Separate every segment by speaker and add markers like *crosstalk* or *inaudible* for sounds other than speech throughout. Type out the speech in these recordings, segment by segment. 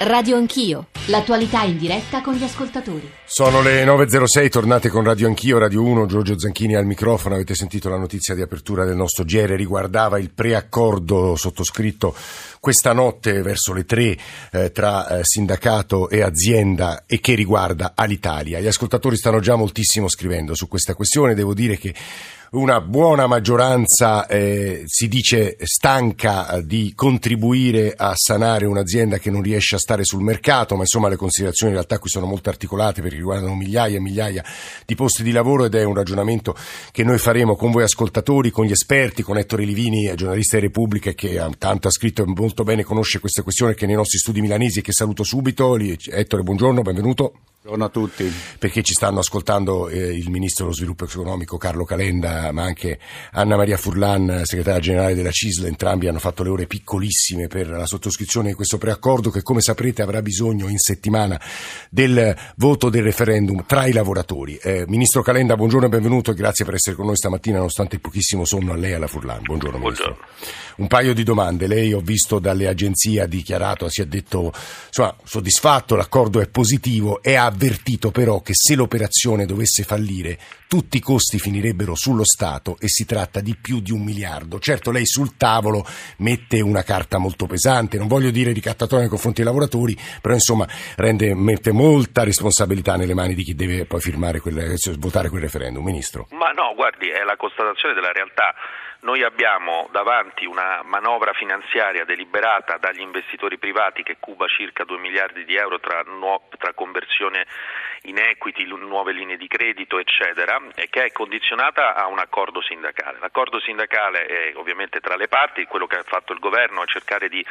Speaker 1: Radio Anch'io, l'attualità in diretta con gli ascoltatori.
Speaker 2: Sono le 9.06, tornate con Radio Anch'io, Radio 1, Giorgio Zanchini al microfono. Avete sentito la notizia di apertura del nostro GR, riguardava il preaccordo sottoscritto questa notte verso le 3 eh, tra eh, sindacato e azienda e che riguarda Alitalia. Gli ascoltatori stanno già moltissimo scrivendo su questa questione, devo dire che una buona maggioranza eh, si dice stanca di contribuire a sanare un'azienda che non riesce a stare sul mercato, ma insomma le considerazioni in realtà qui sono molto articolate perché riguardano migliaia e migliaia di posti di lavoro ed è un ragionamento che noi faremo con voi ascoltatori, con gli esperti, con Ettore Livini, giornalista di Repubblica che tanto ha scritto e molto bene conosce queste questioni che nei nostri studi milanesi e che saluto subito. Ettore, buongiorno, benvenuto.
Speaker 3: Buongiorno a tutti.
Speaker 2: Perché ci stanno ascoltando eh, il Ministro dello Sviluppo Economico Carlo Calenda, ma anche Anna Maria Furlan, segretaria generale della CISL, entrambi hanno fatto le ore piccolissime per la sottoscrizione di questo preaccordo che come saprete avrà bisogno in settimana del voto del referendum tra i lavoratori. Eh, Ministro Calenda, buongiorno e benvenuto e grazie per essere con noi stamattina nonostante il pochissimo sonno a lei e alla Furlan. Buongiorno, buongiorno. Un paio di domande. Lei ho visto dalle agenzie ha dichiarato, si è detto insomma, soddisfatto, l'accordo è positivo e ha avvertito però che se l'operazione dovesse fallire tutti i costi finirebbero sullo Stato e si tratta di più di un miliardo. Certo lei sul tavolo mette una carta molto pesante, non voglio dire ricattatoria nei confronti dei lavoratori, però insomma rende, mette molta responsabilità nelle mani di chi deve poi firmare quel, votare quel referendum. Ministro.
Speaker 4: Ma no, guardi, è la constatazione della realtà. Noi abbiamo davanti una manovra finanziaria deliberata dagli investitori privati che cuba circa 2 miliardi di euro tra, tra conversione in equity, nuove linee di credito, eccetera, e che è condizionata a un accordo sindacale. L'accordo sindacale è ovviamente tra le parti, quello che ha fatto il governo è cercare di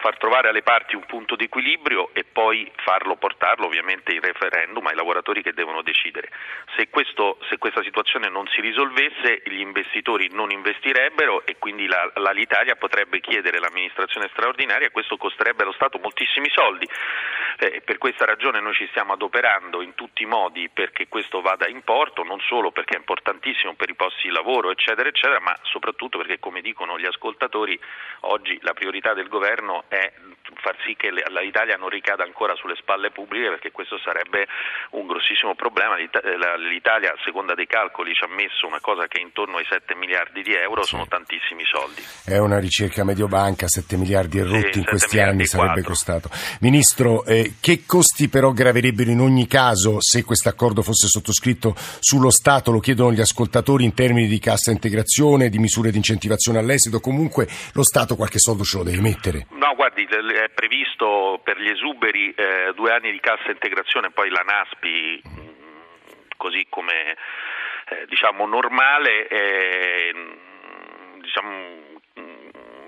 Speaker 4: far trovare alle parti un punto di equilibrio e poi farlo portarlo ovviamente in referendum ai lavoratori che devono decidere. Se, questo, se questa situazione non si risolvesse gli investitori non investirebbero e quindi la, l'Alitalia potrebbe chiedere l'amministrazione straordinaria e questo costerebbe allo Stato moltissimi soldi. Eh, per questa ragione noi ci stiamo adoperando in tutti i modi perché questo vada in porto, non solo perché è importantissimo per i posti di lavoro, eccetera, eccetera, ma soprattutto perché, come dicono gli ascoltatori, oggi la priorità del governo è far sì che l'Italia non ricada ancora sulle spalle pubbliche perché questo sarebbe un grossissimo problema. L'Italia, a seconda dei calcoli, ci ha messo una cosa che è intorno ai 7 miliardi di euro, sono tantissimi soldi.
Speaker 2: È una ricerca mediobanca, 7 miliardi e rotti sì, in questi anni sarebbe costato. Ministro, eh, che costi però graverebbero in ogni caso se questo accordo fosse sottoscritto sullo Stato? Lo chiedono gli ascoltatori in termini di cassa integrazione, di misure di incentivazione all'esito. Comunque lo Stato qualche soldo ce lo deve mettere.
Speaker 4: No, guardi, è previsto per gli esuberi eh, due anni di cassa integrazione, poi la NASPI, mm, così come eh, diciamo normale, eh, diciamo,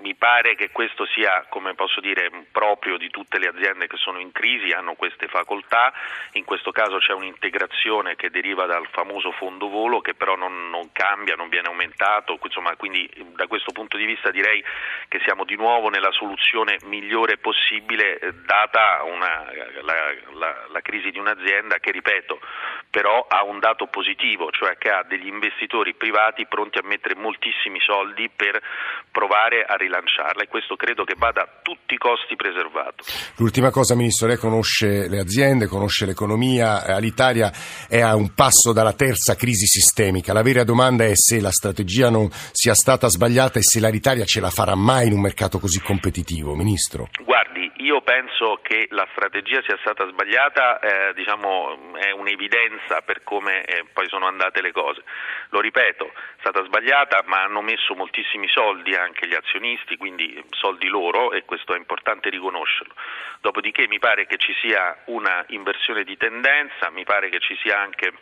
Speaker 4: mi pare che questo sia, come posso dire, proprio di tutte le aziende che sono in crisi, hanno queste facoltà, in questo caso c'è un'integrazione che deriva dal famoso fondo volo che però non, non cambia, non viene aumentato, insomma, quindi da questo punto di vista direi che siamo di nuovo nella soluzione migliore possibile eh, data una, la, la, la crisi di un'azienda che, ripeto, però ha un dato positivo, cioè che ha degli investitori privati pronti a mettere moltissimi soldi per provare a rilanciare rilanciarla e questo credo che vada a tutti i costi preservato.
Speaker 2: L'ultima cosa Ministro, lei conosce le aziende, conosce l'economia, eh, l'Italia è a un passo dalla terza crisi sistemica, la vera domanda è se la strategia non sia stata sbagliata e se l'Italia ce la farà mai in un mercato così competitivo, Ministro.
Speaker 4: Guardi, io penso che la strategia sia stata sbagliata, eh, diciamo, è un'evidenza per come eh, poi sono andate le cose. Lo ripeto, è stata sbagliata, ma hanno messo moltissimi soldi anche gli azionisti, quindi soldi loro e questo è importante riconoscerlo. Dopodiché mi pare che ci sia una inversione di tendenza, mi pare che ci sia anche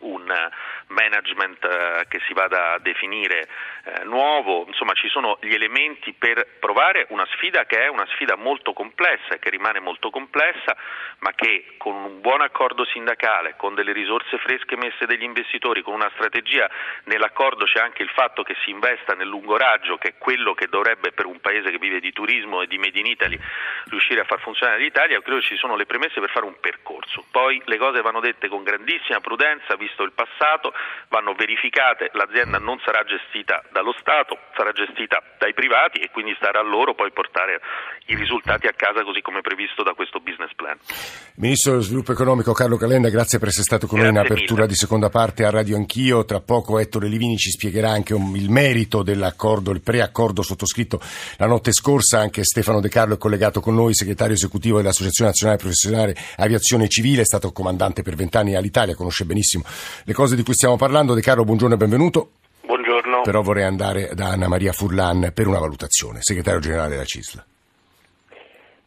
Speaker 4: un management eh, che si vada a definire eh, nuovo, insomma ci sono gli elementi per provare una sfida che è una sfida molto complessa e che rimane molto complessa, ma che con un buon accordo sindacale, con delle risorse fresche messe dagli investitori, con una strategia, nell'accordo c'è anche il fatto che si investa nel lungo raggio, che è quello che dovrebbe per un paese che vive di turismo e di Made in Italy riuscire a far funzionare l'Italia, credo ci sono le premesse per fare un percorso. Poi le cose vanno dette con grandissima prudenza, visto
Speaker 5: il passato, vanno verificate, l'azienda non sarà gestita dallo Stato, sarà gestita dai privati e quindi starà a loro poi portare i risultati a casa così come previsto da questo business plan.
Speaker 2: Ministro dello Sviluppo Economico Carlo Calenda, grazie per essere stato con
Speaker 5: grazie
Speaker 2: noi in apertura
Speaker 5: mille.
Speaker 2: di seconda parte a Radio Anch'io. Tra poco Ettore Livini ci spiegherà anche il merito dell'accordo, il preaccordo sottoscritto la notte scorsa. Anche Stefano De Carlo è collegato con noi, segretario esecutivo dell'Associazione Nazionale Professionale Aviazione Civile, è stato comandante per vent'anni all'Italia, conosce benissimo le cose di cui stiamo parlando. De Carlo, buongiorno e benvenuto.
Speaker 5: Buongiorno.
Speaker 2: Però vorrei andare da Anna Maria Furlan per una valutazione, segretario generale della CISL.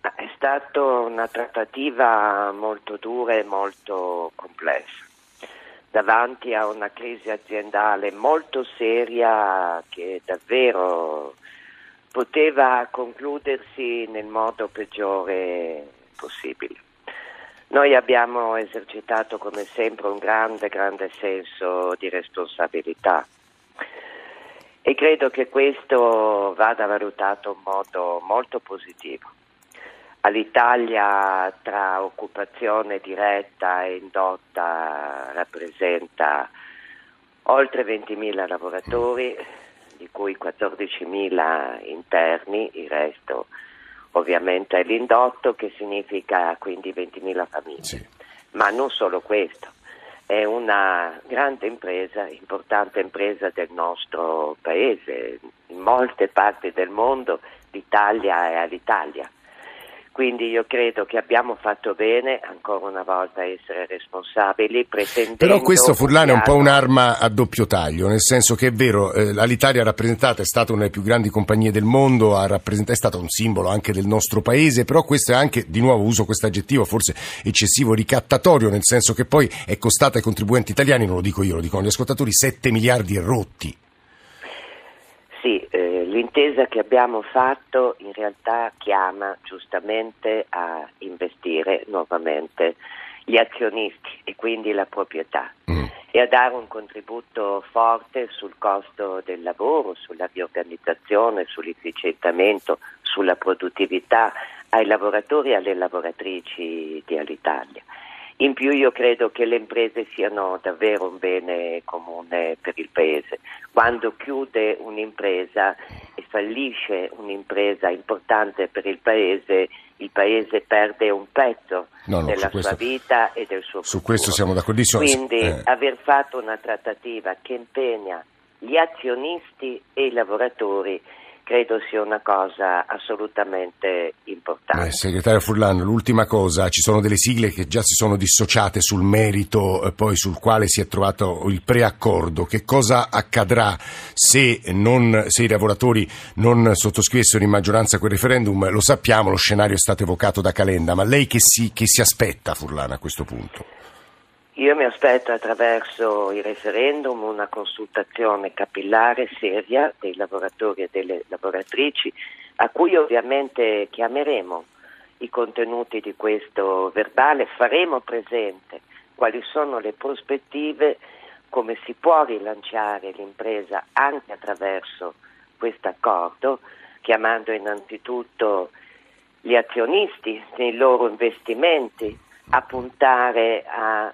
Speaker 6: È stata una trattativa molto dura e molto complessa, davanti a una crisi aziendale molto seria che davvero poteva concludersi nel modo peggiore possibile. Noi abbiamo esercitato come sempre un grande, grande senso di responsabilità e credo che questo vada valutato in modo molto positivo. All'Italia tra occupazione diretta e indotta rappresenta oltre 20.000 lavoratori, di cui 14.000 interni, il resto ovviamente è l'indotto che significa quindi 20.000 famiglie.
Speaker 2: Sì.
Speaker 6: Ma non solo questo, è una grande impresa, importante impresa del nostro paese, in molte parti del mondo l'Italia è all'Italia. Quindi io credo che abbiamo fatto bene ancora una volta a essere responsabili pretendendo
Speaker 2: Però questo Furlan è un po' un'arma a doppio taglio, nel senso che è vero, eh, l'Italia rappresentata è stata una delle più grandi compagnie del mondo, ha è stata un simbolo anche del nostro paese, però questo è anche, di nuovo uso questo aggettivo, forse eccessivo ricattatorio, nel senso che poi è costata ai contribuenti italiani, non lo dico io, lo dicono gli ascoltatori, 7 miliardi e rotti.
Speaker 6: L'intesa che abbiamo fatto in realtà chiama giustamente a investire nuovamente gli azionisti e quindi la proprietà
Speaker 2: Mm.
Speaker 6: e a dare un contributo forte sul costo del lavoro, sulla riorganizzazione, sull'efficientamento, sulla produttività ai lavoratori e alle lavoratrici di Alitalia. In più io credo che le imprese siano davvero un bene comune per il Paese. Quando chiude un'impresa e fallisce un'impresa importante per il Paese, il Paese perde un pezzo
Speaker 2: No, no,
Speaker 6: della
Speaker 2: su questo-
Speaker 6: sua vita e del suo
Speaker 2: Su
Speaker 6: futuro.
Speaker 2: questo siamo d'accordissimo.
Speaker 6: Quindi
Speaker 2: Eh.
Speaker 6: aver fatto una trattativa che impegna gli azionisti e i lavoratori credo sia una cosa assolutamente importante.
Speaker 2: Eh, segretario Furlan, l'ultima cosa, ci sono delle sigle che già si sono dissociate sul merito, eh, poi sul quale si è trovato il preaccordo. Che cosa accadrà se, non- se i lavoratori non sottoscrivessero in maggioranza quel referendum? Lo sappiamo, lo scenario è stato evocato da Calenda, ma lei che si, che si aspetta, Furlan, a questo punto?
Speaker 6: Io mi aspetto attraverso il referendum una consultazione capillare seria dei lavoratori e delle lavoratrici a cui ovviamente chiameremo i contenuti di questo verbale, faremo presente quali sono le prospettive, come si può rilanciare l'impresa anche attraverso questo accordo, chiamando innanzitutto gli azionisti nei loro investimenti a puntare a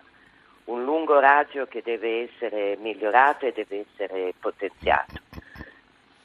Speaker 6: un lungo raggio che deve essere migliorato e deve essere potenziato.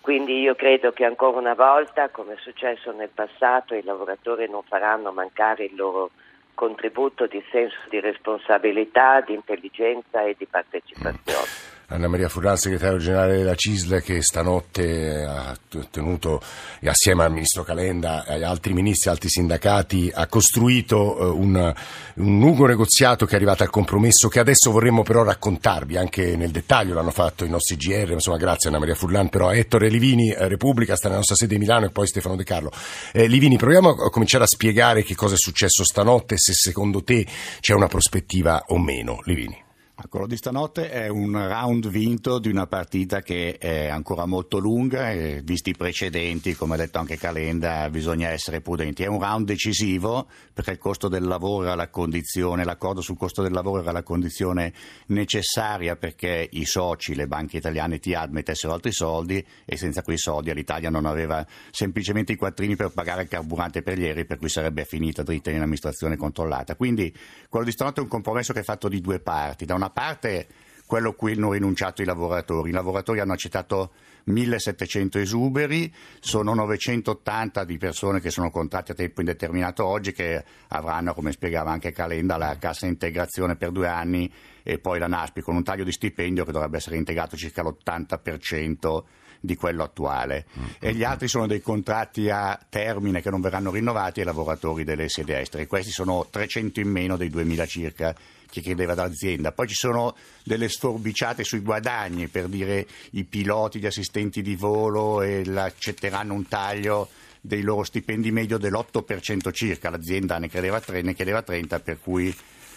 Speaker 6: Quindi io credo che ancora una volta, come è successo nel passato, i lavoratori non faranno mancare il loro contributo di senso di responsabilità, di intelligenza e di partecipazione.
Speaker 2: Anna Maria Furlan, segretario generale della CISL, che stanotte ha tenuto, assieme al ministro Calenda e altri ministri altri sindacati, ha costruito eh, un, un, lungo negoziato che è arrivato al compromesso che adesso vorremmo però raccontarvi, anche nel dettaglio l'hanno fatto i nostri GR, insomma grazie Anna Maria Furlan, però Ettore Livini, eh, Repubblica, sta nella nostra sede di Milano e poi Stefano De Carlo. Eh, Livini, proviamo a cominciare a spiegare che cosa è successo stanotte, se secondo te c'è una prospettiva o meno. Livini.
Speaker 3: Quello di stanotte è un round vinto di una partita che è ancora molto lunga e visti i precedenti, come ha detto anche Calenda, bisogna essere prudenti. È un round decisivo perché il costo del lavoro era la condizione, l'accordo sul costo del lavoro era la condizione necessaria perché i soci, le banche italiane TIAD mettessero altri soldi e senza quei soldi l'Italia non aveva semplicemente i quattrini per pagare il carburante per gli aerei per cui sarebbe finita dritta in amministrazione controllata. Quindi quello di stanotte è un compromesso che è fatto di due parti. Da una una parte quello cui hanno rinunciato i lavoratori. I lavoratori hanno accettato 1700 esuberi, sono 980 di persone che sono contratti a tempo indeterminato oggi che avranno, come spiegava anche Calenda, la cassa integrazione per due anni e poi la NASPI con un taglio di stipendio che dovrebbe essere integrato circa l'80% di quello attuale. Mm-hmm. E gli altri sono dei contratti a termine che non verranno rinnovati ai lavoratori delle sedi estere. Questi sono 300 in meno dei 2000 circa che chiedeva l'azienda. Poi ci sono delle sforbiciate sui guadagni, per dire i piloti, gli assistenti di volo accetteranno un taglio dei loro stipendi medio dell'8% circa, l'azienda ne chiedeva, ne chiedeva 30, per cui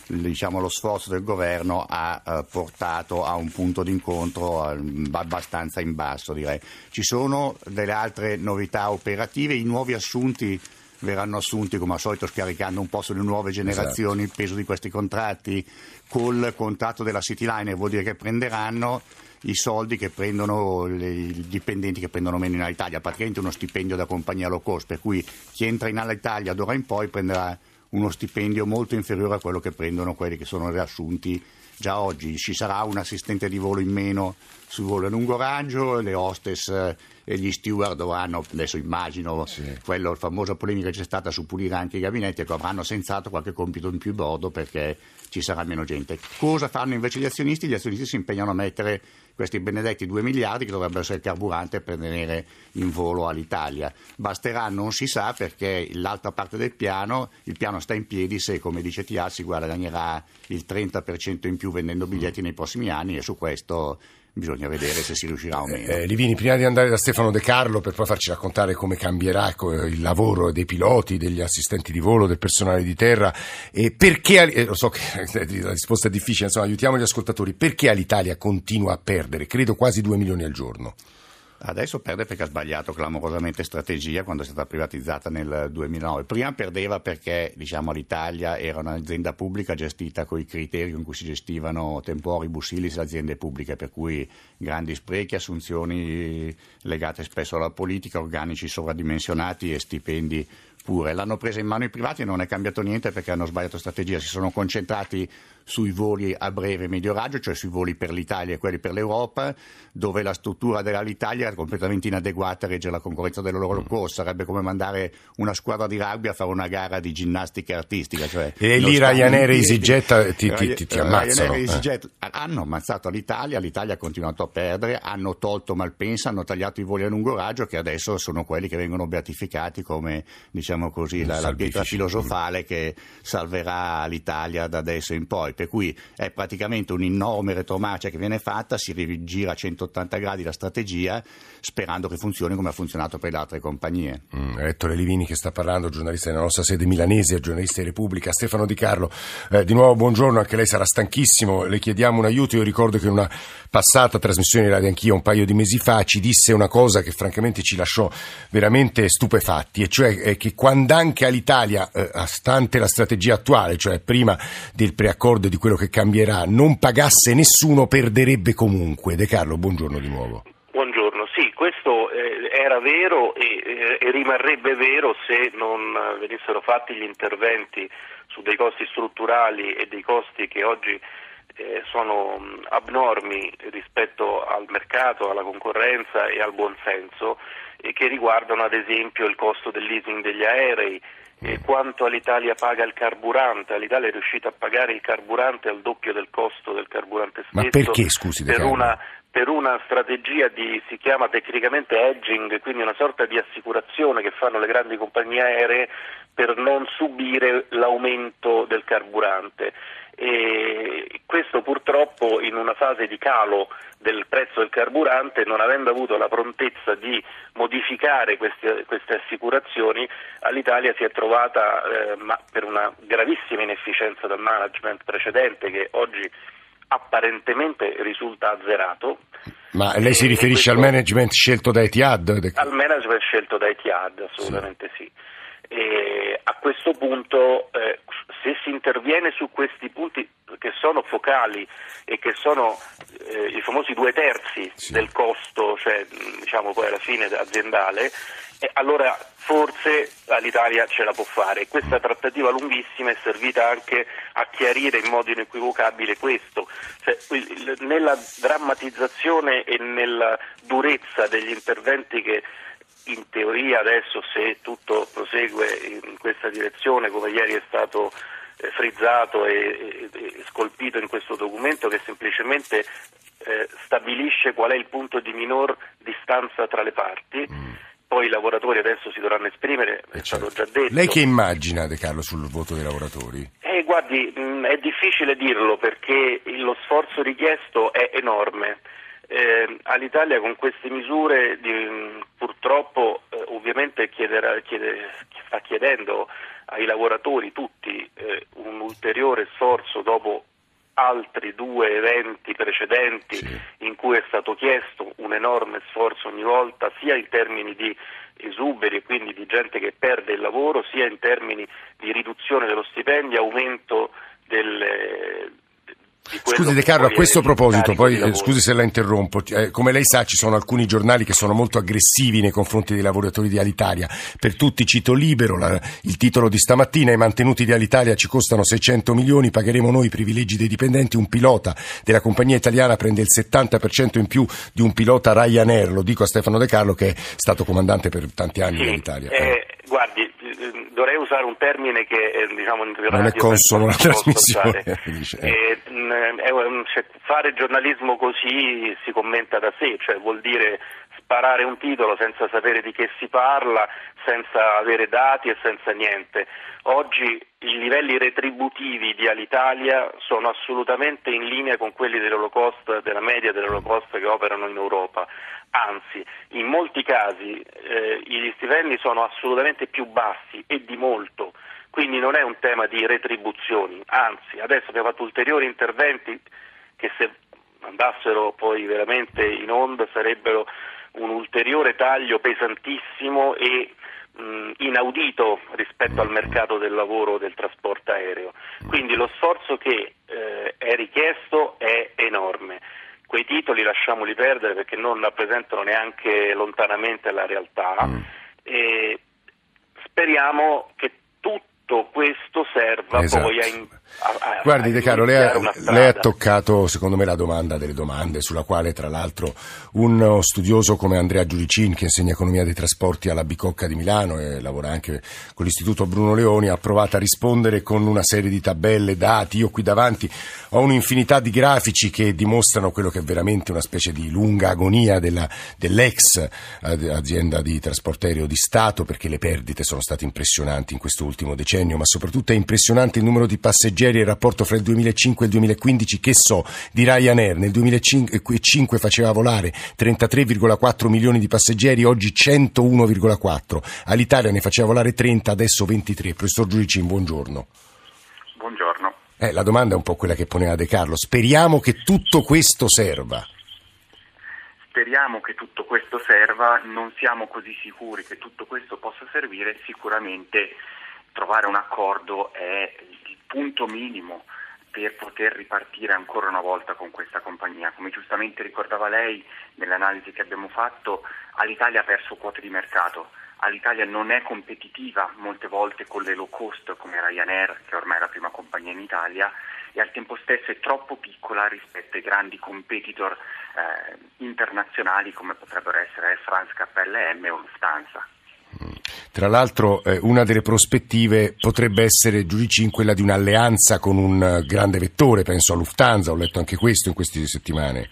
Speaker 3: diciamo, lo sforzo del governo ha eh, portato a un punto d'incontro abbastanza in basso direi. Ci sono delle altre novità operative, i nuovi assunti verranno assunti come al solito scaricando un po' sulle nuove generazioni esatto. il peso di questi contratti col contratto della Cityliner vuol dire che prenderanno i soldi che prendono i dipendenti che prendono meno in Alitalia, praticamente uno stipendio da compagnia low cost, per cui chi entra in Alitalia d'ora in poi prenderà uno stipendio molto inferiore a quello che prendono quelli che sono riassunti già oggi. Ci sarà un assistente di volo in meno sul volo a lungo raggio, le hostess e gli steward dovranno, adesso immagino, sì. quello, la famosa polemica che c'è stata su pulire anche i gabinetti, ecco, avranno senz'altro qualche compito in più bordo perché ci sarà meno gente. Cosa fanno invece gli azionisti? Gli azionisti si impegnano a mettere questi benedetti 2 miliardi che dovrebbero essere il carburante per tenere in volo all'Italia. Basterà, non si sa, perché l'altra parte del piano, il piano sta in piedi se, come dice Tiazzi, guadagnerà il 30% in più vendendo biglietti nei prossimi anni e su questo bisogna vedere se si riuscirà o meno.
Speaker 2: Eh, Livini, prima di andare da Stefano De Carlo per poi farci raccontare come cambierà il lavoro dei piloti, degli assistenti di volo, del personale di terra, e perché, eh, lo so che *laughs* la risposta è difficile, insomma aiutiamo gli ascoltatori, perché l'Italia continua a perdere, credo quasi 2 milioni al giorno?
Speaker 3: Adesso perde perché ha sbagliato clamorosamente strategia quando è stata privatizzata nel 2009. Prima perdeva perché diciamo, l'Italia era un'azienda pubblica gestita con i criteri con cui si gestivano temporibus illis le aziende pubbliche, per cui grandi sprechi, assunzioni legate spesso alla politica, organici sovradimensionati e stipendi pure. L'hanno presa in mano i privati e non è cambiato niente perché hanno sbagliato strategia, si sono concentrati sui voli a breve e medio raggio, cioè sui voli per l'Italia e quelli per l'Europa, dove la struttura dell'Italia era completamente inadeguata a reggere la concorrenza della loro corsa. Sarebbe come mandare una squadra di rugby a fare una gara di ginnastica artistica. Cioè
Speaker 2: e lì Ryanair e EasyJet ti, ti, ti, ti ammazzano.
Speaker 3: E EasyJet eh. hanno ammazzato l'Italia, l'Italia ha continuato a perdere, hanno tolto Malpensa, hanno tagliato i voli a lungo raggio che adesso sono quelli che vengono beatificati come diciamo così, la, la pietra filosofale che salverà l'Italia da adesso in poi per cui è praticamente un'enorme retromarcia che viene fatta, si rigira a 180 gradi la strategia sperando che funzioni come ha funzionato per le altre compagnie.
Speaker 2: Mm, Ettore Livini che sta parlando, giornalista della nostra sede milanese, giornalista di Repubblica, Stefano Di Carlo, eh, di nuovo buongiorno, anche lei sarà stanchissimo, le chiediamo un aiuto, io ricordo che in una passata trasmissione di Radio Anch'io un paio di mesi fa ci disse una cosa che francamente ci lasciò veramente stupefatti, e cioè eh, che quando anche all'Italia, eh, stante la strategia attuale, cioè prima del preaccordo di quello che cambierà, non pagasse nessuno, perderebbe comunque. De Carlo, buongiorno di nuovo.
Speaker 5: Questo eh, era vero e, eh, e, rimarrebbe vero se non venissero fatti gli interventi su dei costi strutturali e dei costi che oggi eh, sono abnormi rispetto al mercato, alla concorrenza e al buonsenso e che riguardano ad esempio il costo del leasing degli aerei, e quanto all'Italia paga il carburante, l'Italia è riuscita a pagare il carburante al doppio del costo del carburante stesso.
Speaker 2: Ma perché, scusi,
Speaker 5: per una, per una strategia di, si chiama tecnicamente hedging, quindi una sorta di assicurazione che fanno le grandi compagnie aeree per non subire l'aumento del carburante. E questo purtroppo in una fase di calo del prezzo del carburante, non avendo avuto la prontezza di modificare queste, queste assicurazioni, all'Italia si è trovata eh, per una gravissima inefficienza del management precedente che oggi apparentemente risulta azzerato.
Speaker 2: Ma lei si riferisce questo, al management scelto da Etihad?
Speaker 5: Al management scelto da Etihad, assolutamente sì. sì. E a questo punto, eh, se si interviene su questi punti che sono focali e che sono eh, i famosi due terzi sì. del costo, cioè diciamo poi alla fine aziendale, e allora forse l'Italia ce la può fare. Questa trattativa lunghissima è servita anche a chiarire in modo inequivocabile questo. Cioè, nella drammatizzazione e nella durezza degli interventi che in teoria adesso se tutto prosegue in questa direzione come ieri è stato eh, frizzato e, e, e, scolpito in questo documento che semplicemente eh, stabilisce qual è il punto di minor distanza tra le parti. Poi i lavoratori adesso si dovranno esprimere, è certo. stato già detto.
Speaker 2: Lei che immagina, De Carlo, sul voto dei lavoratori?
Speaker 5: Eh, guardi, mm, è difficile dirlo perché lo sforzo richiesto è enorme. Eh, all'Italia con queste misure di, mm, purtroppo eh, ovviamente chiederà, chiede, sta chiedendo ai lavoratori tutti eh, un ulteriore sforzo dopo altri due eventi precedenti sì. in cui è stato chiesto un enorme sforzo ogni volta sia in termini di esuberi e quindi di gente che perde il lavoro sia in termini di riduzione dello stipendio, aumento delle,
Speaker 2: Scusi De Carlo, a questo proposito, poi eh, scusi se la interrompo, eh, come lei sa ci sono alcuni giornali che sono molto aggressivi nei confronti dei lavoratori di Alitalia, per tutti cito Libero, la, il titolo di stamattina, i mantenuti di Alitalia ci costano 600 milioni, pagheremo noi i privilegi dei dipendenti, un pilota della compagnia italiana prende il 70% in più di un pilota Ryanair, lo dico a Stefano De Carlo che è stato comandante per tanti anni
Speaker 5: sì,
Speaker 2: dell'Italia.
Speaker 5: Eh, guardi, eh, dovrei usare un termine che eh, diciamo, in
Speaker 2: non è consono alla trasmissione. *laughs*
Speaker 5: Eh, cioè, fare giornalismo così si commenta da sé, cioè vuol dire sparare un titolo senza sapere di che si parla, senza avere dati e senza niente. Oggi i livelli retributivi di Alitalia sono assolutamente in linea con quelli dell'Holocaust, della media dell'Holocaust che operano in Europa. Anzi, in molti casi eh, gli stipendi sono assolutamente più bassi e di molto quindi non è un tema di retribuzioni, anzi adesso abbiamo fatto ulteriori interventi che se andassero poi veramente in onda sarebbero un ulteriore taglio pesantissimo e mh, inaudito rispetto al mercato del lavoro del trasporto aereo. Quindi lo sforzo che eh, è richiesto è enorme. Quei titoli lasciamoli perdere perché non rappresentano neanche lontanamente la realtà. Mm. E speriamo che tutto questo serva esatto. poi a, a, a
Speaker 2: Guardi De Caro, lei, lei, ha toccato secondo me la domanda delle domande sulla quale tra l'altro un studioso come Andrea Giuricin che insegna economia dei trasporti alla Bicocca di Milano e lavora anche con l'istituto Bruno Leoni ha provato a rispondere con una serie di tabelle, dati, io qui davanti ho un'infinità di grafici che dimostrano quello che è veramente una specie di lunga agonia della, dell'ex azienda di trasporto aereo di Stato perché le perdite sono state impressionanti in questo ultimo decennio decennio, ma soprattutto è impressionante il numero di passeggeri e il rapporto fra il 2005 e il 2015, che so, di Ryanair. Nel 2005 faceva volare 33,4 milioni di passeggeri, oggi 101,4. All'Italia ne faceva volare 30, adesso 23. Professor Giudicin, buongiorno.
Speaker 7: Buongiorno.
Speaker 2: Eh, la domanda è un po' quella che poneva De Carlo. Speriamo che tutto questo serva
Speaker 7: speriamo che tutto questo serva, non siamo così sicuri che tutto questo possa servire, sicuramente trovare un accordo è il punto minimo per poter ripartire ancora una volta con questa compagnia. Come giustamente ricordava lei nell'analisi che abbiamo fatto, Alitalia ha perso quote di mercato. Alitalia non è competitiva molte volte con le low cost come Ryanair, che ormai è la prima compagnia in Italia, e al tempo stesso è troppo piccola rispetto ai grandi competitor eh, internazionali come potrebbero essere Air France, KLM o Lufthansa.
Speaker 2: Tra l'altro eh, una delle prospettive potrebbe essere, Giudicin, quella di un'alleanza con un grande vettore, penso a Lufthansa, ho letto anche questo in queste settimane.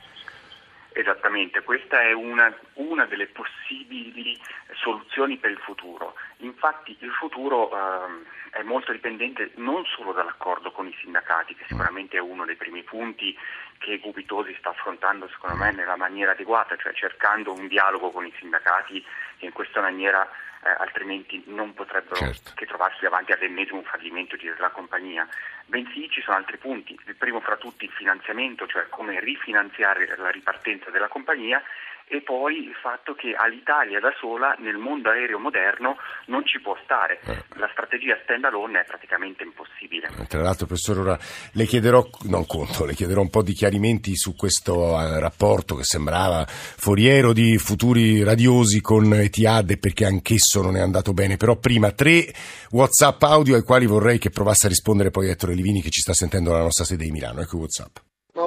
Speaker 7: Esattamente, questa è una, una delle possibili soluzioni per il futuro. Infatti il futuro eh, è molto dipendente non solo dall'accordo con i sindacati, che sicuramente è uno dei primi punti che Gubitosi sta affrontando secondo me nella maniera adeguata, cioè cercando un dialogo con i sindacati che in questa maniera eh, altrimenti non potrebbero certo. che trovarsi davanti all'ennesimo fallimento della compagnia. Bensì ci sono altri punti, il primo fra tutti il finanziamento, cioè come rifinanziare la ripartenza della compagnia e poi il fatto che all'Italia da sola nel mondo aereo moderno non ci può stare. Eh. La strategia stand alone è praticamente impossibile.
Speaker 2: Tra l'altro, professore, ora le chiederò, non conto, le chiederò un po' di chiarimenti su questo eh, rapporto che sembrava foriero di futuri radiosi con Etihad perché anch'esso non è andato bene. Però prima tre WhatsApp audio ai quali vorrei che provasse a rispondere poi Ettore Livini che ci sta sentendo alla nostra sede di Milano. Ecco WhatsApp.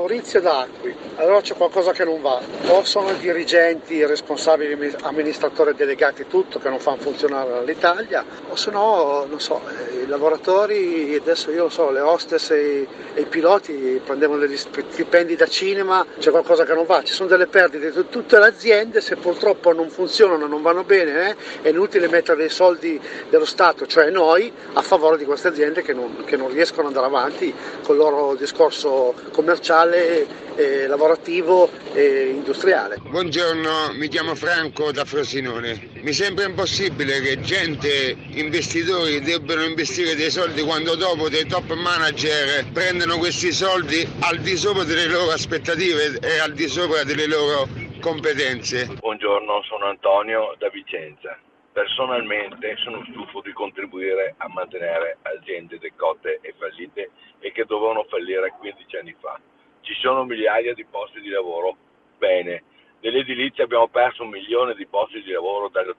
Speaker 8: Maurizio D'Acqui, allora c'è qualcosa che non va, o sono i dirigenti, i responsabili amministratori delegati tutto che non fanno funzionare l'Italia, o se no, non so, eh, i lavoratori, adesso io lo so, le hostess e, i piloti prendevano degli stipendi da cinema, c'è qualcosa che non va, ci sono delle perdite di tutte le aziende, se purtroppo non funzionano, non vanno bene, eh, è inutile mettere dei soldi dello Stato, cioè noi, a favore di queste aziende che non, che non riescono ad andare avanti con il loro discorso commerciale sociale, eh, lavorativo e industriale.
Speaker 9: Buongiorno, mi chiamo Franco da Frosinone. Mi sembra impossibile che gente, investitori debbano investire dei soldi quando dopo dei top manager prendono questi soldi al di sopra delle loro aspettative e al di sopra delle loro competenze.
Speaker 10: Buongiorno, sono Antonio da Vicenza. Personalmente sono stufo di contribuire a mantenere aziende decotte e fallite e che dovevano fallire 15 anni fa ci sono migliaia di posti di lavoro, bene. Nell'edilizia abbiamo perso un milione di posti di lavoro dal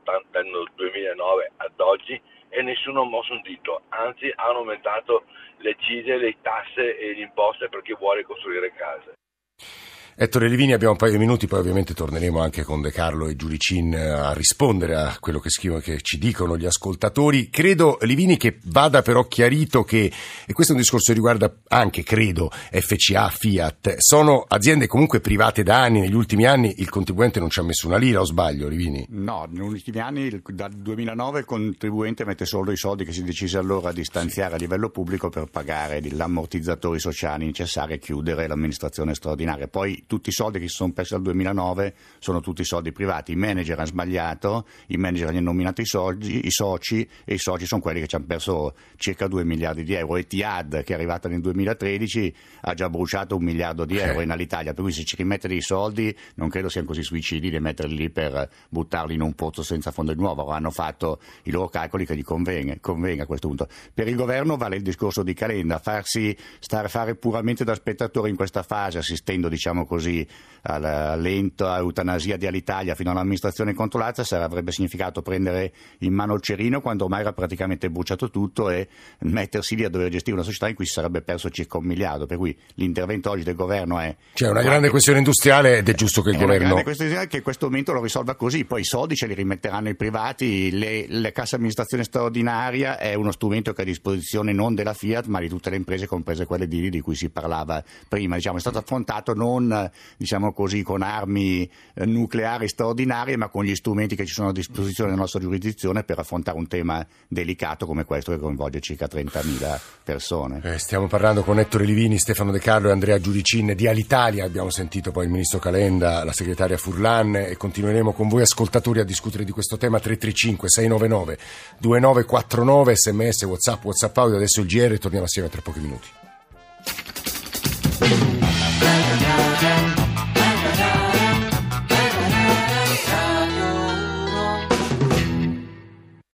Speaker 10: 2009 ad oggi e nessuno ha mosso un dito, anzi hanno aumentato le accise, le tasse e le imposte per chi vuole costruire case.
Speaker 2: Ettore Livini, abbiamo un paio di minuti, poi ovviamente torneremo anche con De Carlo e Giuricin eh, a rispondere a quello che scrivono, che ci dicono gli ascoltatori. Credo, Livini, che vada però chiarito che, e questo è un discorso che riguarda anche, credo, FCA, Fiat, sono aziende comunque private da anni, negli ultimi anni il contribuente non ci ha messo una lira, o sbaglio, Livini?
Speaker 3: No, negli ultimi anni, dal 2009, il contribuente mette solo i soldi che si decise allora di stanziare a livello pubblico per pagare gli ammortizzatori sociali necessari a chiudere l'amministrazione straordinaria. Poi tutti i soldi che si sono persi dal 2009 sono tutti soldi privati. I manager hanno sbagliato, i manager hanno nominato i, soldi, i soci e i soci sono quelli che ci hanno perso circa 2 miliardi di euro. Etihad, che è arrivata nel 2013, ha già bruciato un miliardo di euro in Alitalia, per cui se ci rimette dei soldi non credo siano così suicidi di metterli lì per buttarli in un pozzo senza fondo di nuovo. Hanno fatto i loro calcoli che gli conviene, conviene a questo punto. Per il governo vale il discorso di Calenda, farsi stare, fare puramente da spettatore in questa fase, assistendo diciamo così così alla lenta eutanasia di Alitalia fino all'amministrazione controllata avrebbe significato prendere in mano il cerino quando ormai era praticamente bruciato tutto e mettersi lì a dover gestire una società in cui si sarebbe perso circa un miliardo. Per cui l'intervento oggi del governo è.
Speaker 2: C'è una grande questione industriale ed è giusto che il
Speaker 3: è
Speaker 2: governo.
Speaker 3: Una grande questione che questo momento lo risolva così. Poi i soldi ce li rimetteranno i privati. Le, le cassa amministrazione straordinaria è uno strumento che è a disposizione non della Fiat ma di tutte le imprese, comprese quelle di, di cui si parlava prima. Diciamo, è stato affrontato non diciamo così, con armi eh, nucleari straordinarie, ma con gli strumenti che ci sono a disposizione nella nostra giurisdizione per affrontare un tema delicato come questo che coinvolge circa 30.000 persone.
Speaker 2: Eh, stiamo parlando con Ettore Livini, Stefano De Carlo e Andrea Giuricin di Alitalia, abbiamo sentito poi il ministro Calenda, la segretaria Furlan e continueremo con voi ascoltatori a discutere di questo tema 335 699 2949 sms, whatsapp, whatsapp audio, adesso il GR, torniamo assieme tra pochi minuti.